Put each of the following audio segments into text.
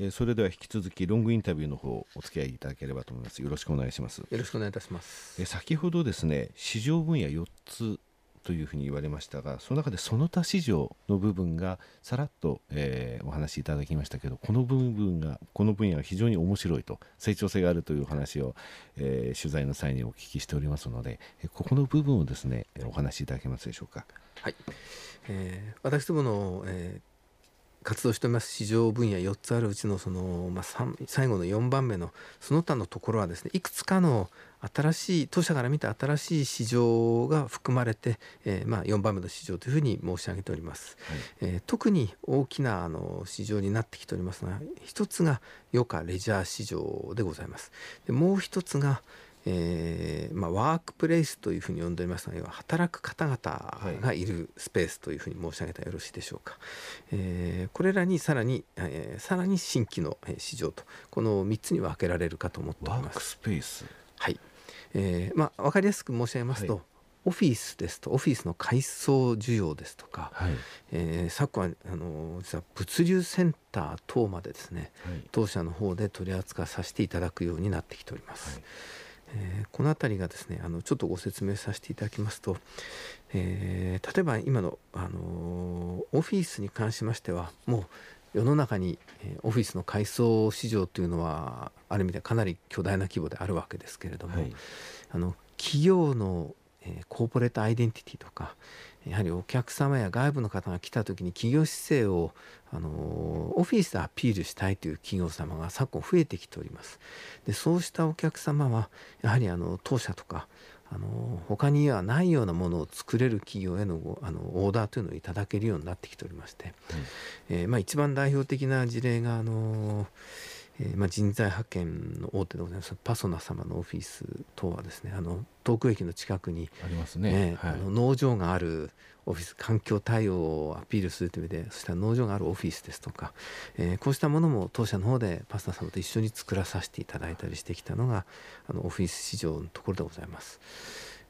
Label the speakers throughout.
Speaker 1: えー、それでは引き続きロングインタビューの方お付き合いいただければと思います。よろしくお願いします。よ
Speaker 2: ろしくお願いいたします、
Speaker 1: えー、先ほどですね市場分野4つというふうに言われましたがその中でその他市場の部分がさらっと、えー、お話しいただきましたけどこの部分がこの分野が非常に面白いと成長性があるという話を、えー、取材の際にお聞きしておりますのでここの部分をですねお話しいただけますでしょうか。
Speaker 2: はい、えー、私どもの、えー活動しております市場分野4つあるうちのその、まあ、最後の4番目のその他のところはですねいくつかの新しい当社から見た新しい市場が含まれて、えー、まあ4番目の市場というふうに申し上げております、はい、えー、特に大きなあの市場になってきておりますが一つが余暇レジャー市場でございます。でもう一つが、えーまあ、ワークプレイスというふうに呼んでおりますが働く方々がいるスペースというふうに申し上げたらよろしいでしょうか、はい、えー、これらにさらに、えー、さらに新規の市場とこの3つに分けられるかと思っております。ワーク
Speaker 1: スペース。
Speaker 2: はい、えーまあ、分かりやすく申し上げますと、はい。オフィスですとオフィスの改装需要ですとか、はい、えー、昨今あの実は物流センター等までですね、はい、当社の方で取り扱わさせていただくようになってきております。はいえー、この辺りがですねあのちょっとご説明させていただきますと、えー、例えば今の、あのー、オフィスに関しましてはもう世の中に、えー、オフィスの改装市場というのはある意味でかなり巨大な規模であるわけですけれども、はい、あの企業の、えー、コーポレートアイデンティティとかやはりお客様や外部の方が来た時に企業姿勢をあのオフィスでアピールしたいという企業様が昨今増えてきております。でそうしたお客様はやはりあの当社とかあの他にはないようなものを作れる企業へのあのオーダーというのをいただけるようになってきておりまして、うん、えー、まあ、一番代表的な事例があのえーまあ、人材派遣の大手でございます。パソナ様のオフィス等はですねあの東京駅の近くに
Speaker 1: ありますね、
Speaker 2: はい、あの農場があるオフィス環境対応をアピールするという意味でそしたら農場があるオフィスですとか、えー、こうしたものも当社の方でパスタ様と一緒に作らさせていただいたりしてきたのがあのオフィス市場のところでございます。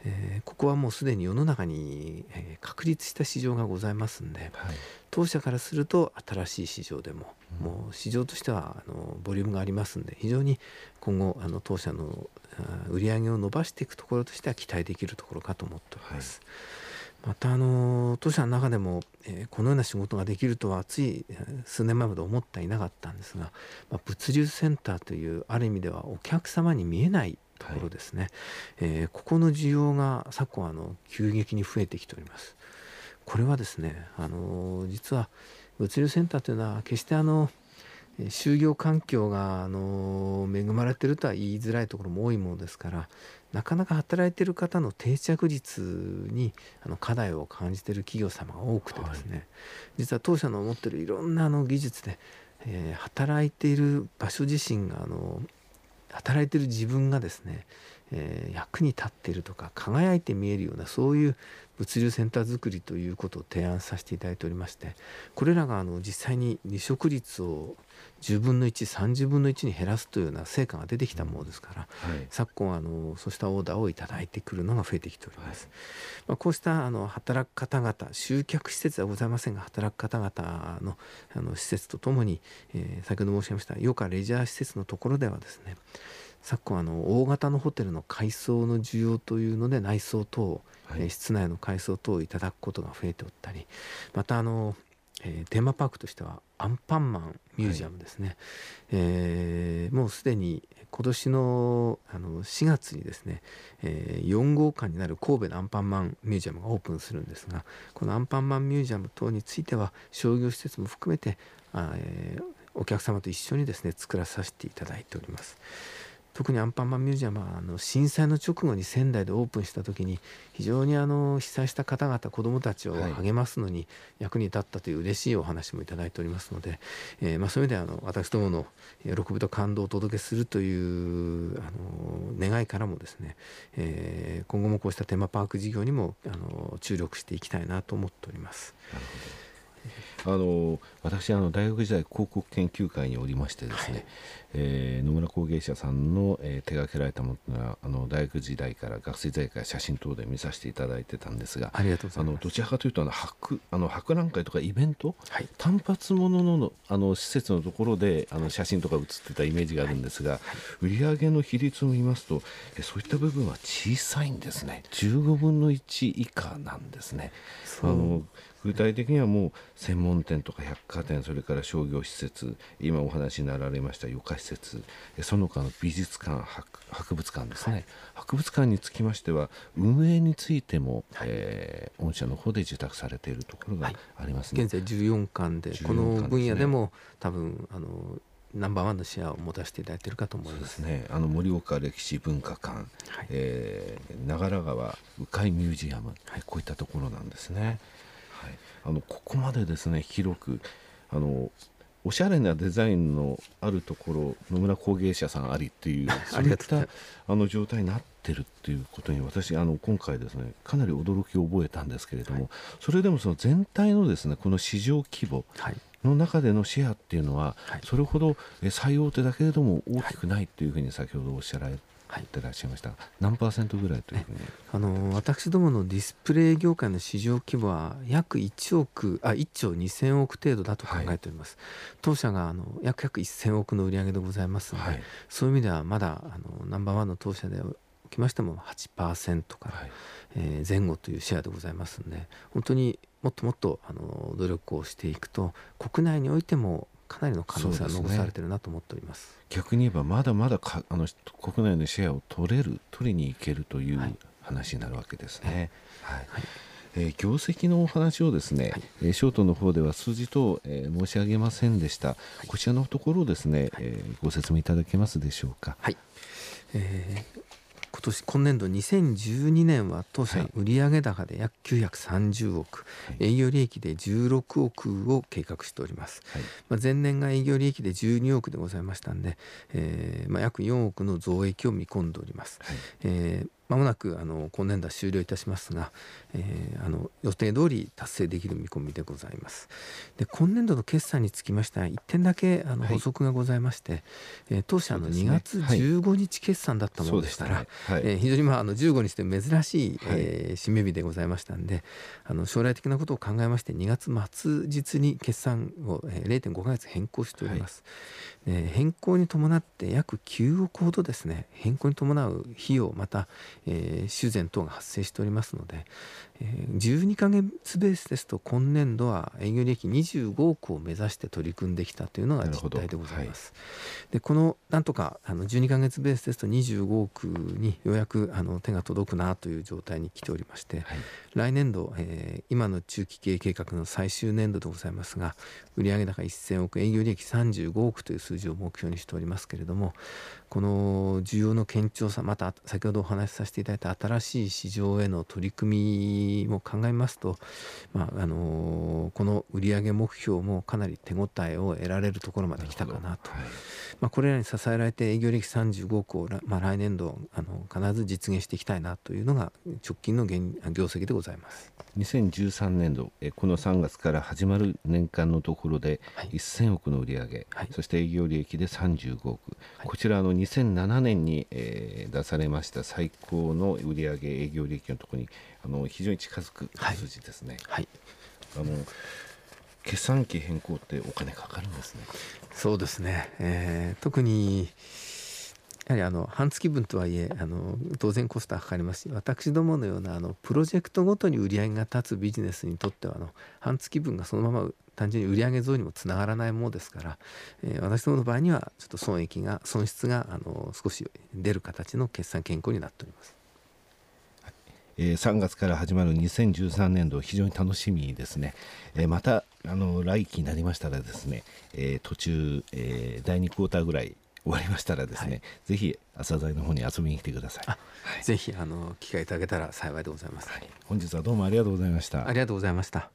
Speaker 2: えー、ここはもうすでに世の中に、えー、確立した市場がございますんで、はい、当社からすると新しい市場でも、うん、もう市場としてはあのボリュームがありますんで非常に今後あの当社の売り上げを伸ばしていくところとしては期待できるところかと思っております。はい。またあの当社の中でも、えー、このような仕事ができるとはつい数年前まで思っていなかったんですが、まあ、物流センターというある意味ではお客様に見えないところですね、はい、えー、ここの需要が昨今あの急激に増えてきております。これはですねあの実は物流センターというのは決してあの就業環境があの恵まれてるとは言いづらいところも多いものですからなかなか働いてる方の定着率にあの課題を感じてる企業様が多くてですね、はい、実は当社の持ってるいろんなあの技術で、えー、働いている場所自身があの働いてる自分がですね、えー、役に立っているとか輝いて見えるようなそういう物流センター作りということを提案させていただいておりましてこれらがあの実際に離職率を10分の130分の1に減らすというような成果が出てきたものですから、はい、昨今あのそうしたオーダーをいただいてくるのが増えてきております、はい、まあ、こうしたあの働く方々集客施設はございませんが働く方々のあの施設とともに、えー、先ほど申し上げました余暇レジャー施設のところではですね昨今あの大型のホテルの改装の需要というので内装等、はい、室内の改装等をいただくことが増えておったりまたあのえー、テーマパークとしてはアンパンマンミュージアムですね、はい、えー、もうすでに今年のあの4月にですね、えー、4号館になる神戸のアンパンマンミュージアムがオープンするんですがこのアンパンマンミュージアム等については商業施設も含めてあ、えー、お客様と一緒にですね作らさせていただいております。特にアンパンマンミュージアムはあの震災の直後に仙台でオープンした時に非常にあの被災した方々子どもたちを励ますのに役に立ったという嬉しいお話もいただいておりますので、えー、まあそういう意味ではあの私どもの喜びと感動をお届けするというあの願いからもですね、えー、今後もこうしたテーマパーク事業にもあの注力していきたいなと思っております。なるほど
Speaker 1: あの私あの大学時代広告研究会におりましてですね、はい、えー、野村工芸社さんの、えー、手掛けられたものがあの大学時代から学生時代から写真等で見させていただいてたんですが
Speaker 2: ありがとうございます。
Speaker 1: あのどちらかというとあの博あの博覧会とかイベント、はい、単発もののあの施設のところであの写真とか写ってたイメージがあるんですが、はい、売上の比率を見ますとえそういった部分は小さいんですね。15分の1以下なんですね。あの具体的にはもう専門店とか百貨店それから商業施設今お話になられました余暇施設その他の美術館博物館ですね、はい、博物館につきましては運営についても、はい、えー、御社の方で受託されているところがあります
Speaker 2: ね、はい、現在14館で、ね、この分野でも多分あのナンバーワンのシェアを持たせていただいているかと思います。
Speaker 1: ね。あの盛岡歴史文化館、はい。えー、長良川鵜飼ミュージアム、はい、こういったところなんですね。はい、あのここまでですね広くあのおしゃれなデザインのあるところ野村工芸社さんありっていう そういったあの状態になってるっていうことに私あの今回ですねかなり驚きを覚えたんですけれども、はい、それでもその全体のですねこの市場規模、の中でのシェアっていうのは、それほど最大手だけれども大きくないっていうふうに先ほどおっしゃられ入ってらっしゃいました、はい、何パーセントぐらいというふうに？
Speaker 2: あの私どものディスプレイ業界の市場規模は約1億あ1兆2000億程度だと考えております、はい、当社があの約約1000億の売り上げでございますので、はい、そういう意味ではまだあのナンバーワンの当社でおきましても8%から、はい、えー、前後というシェアでございますので本当にもっともっとあの努力をしていくと国内においてもかなりの可能性が残されてるなと思っております、
Speaker 1: ね、逆に言えばまだまだかあの国内のシェアを取れる取りに行けるという話になるわけですね。はい、はい。えー、業績のお話をですね、はい、えー、ショートの方では数字と、えー、申し上げませんでした、はい、こちらのところをですね、はい、えー、ご説明いただけますでしょうか。
Speaker 2: はい、えー、今年今年度2012年は当社売上高で約930億、はい、営業利益で16億を計画しております、はい、まあ、前年が営業利益で12億でございましたんで、えーまあ、約4億の増益を見込んでおります、はい、えーまもなくあの今年度は終了いたしますが、えー、あの予定通り達成できる見込みでございます。で今年度の決算につきましては1点だけあの補足がございまして、はい、えー、当社の2月15日決算だったものでしたら、ね。はい、えー、非常にまああの15日で珍しい、はい、えー、締め日でございましたんであの将来的なことを考えまして2月末日に決算を、えー、0.5か月変更しております。えー、変更に伴って約9億ほどですね変更に伴う費用また、修繕等が発生しておりますので、12か月ベースですと今年度は営業利益25億を目指して取り組んできたというのが実態でございます。はい、でこのなんとかあの12か月ベースですと25億にようやくあの手が届くなという状態に来ておりまして、はい、来年度、えー、今の中期経営計画の最終年度でございますが売上高1000億営業利益35億という数字を目標にしておりますけれどもこの需要の堅調さまた先ほどお話しさせていただいた新しい市場への取り組みも考えますと、まあ、あのこの売上目標もかなり手応えを得られるところまで来たかなと。まあ、これらに支えられて営業利益35億を、まあ、来年度あの必ず実現していきたいなというのが直近の業績でございます。
Speaker 1: 2013年度えこの3月から始まる年間のところで1000億の売上、はい、そして営業利益で35億、はい、こちらの2007年に、えー、出されました最高の売上営業利益のところにあの非常に近づく数字ですね。はい、あの決算期変更ってお金かかるんですね。
Speaker 2: そうですね、えー、特にやはりあの半月分とはいえあの当然コストはかかりますし私どものようなあのプロジェクトごとに売り上げが立つビジネスにとってはあの半月分がそのまま単純に売上増にもつながらないものですから、えー、私どもの場合にはちょっと損益が損失があの少し出る形の決算健康になっております。
Speaker 1: えー、3月から始まる2013年度非常に楽しみですね、えー、またあの来期になりましたらですね、えー、途中、えー、第2クォーターぐらい終わりましたらですね、はい、ぜひ朝材の方に遊びに来てください、は
Speaker 2: い、ぜひあの機会いただけたら幸いでございます、はい、
Speaker 1: 本日はどうもありがとうございました。
Speaker 2: ありがとうございました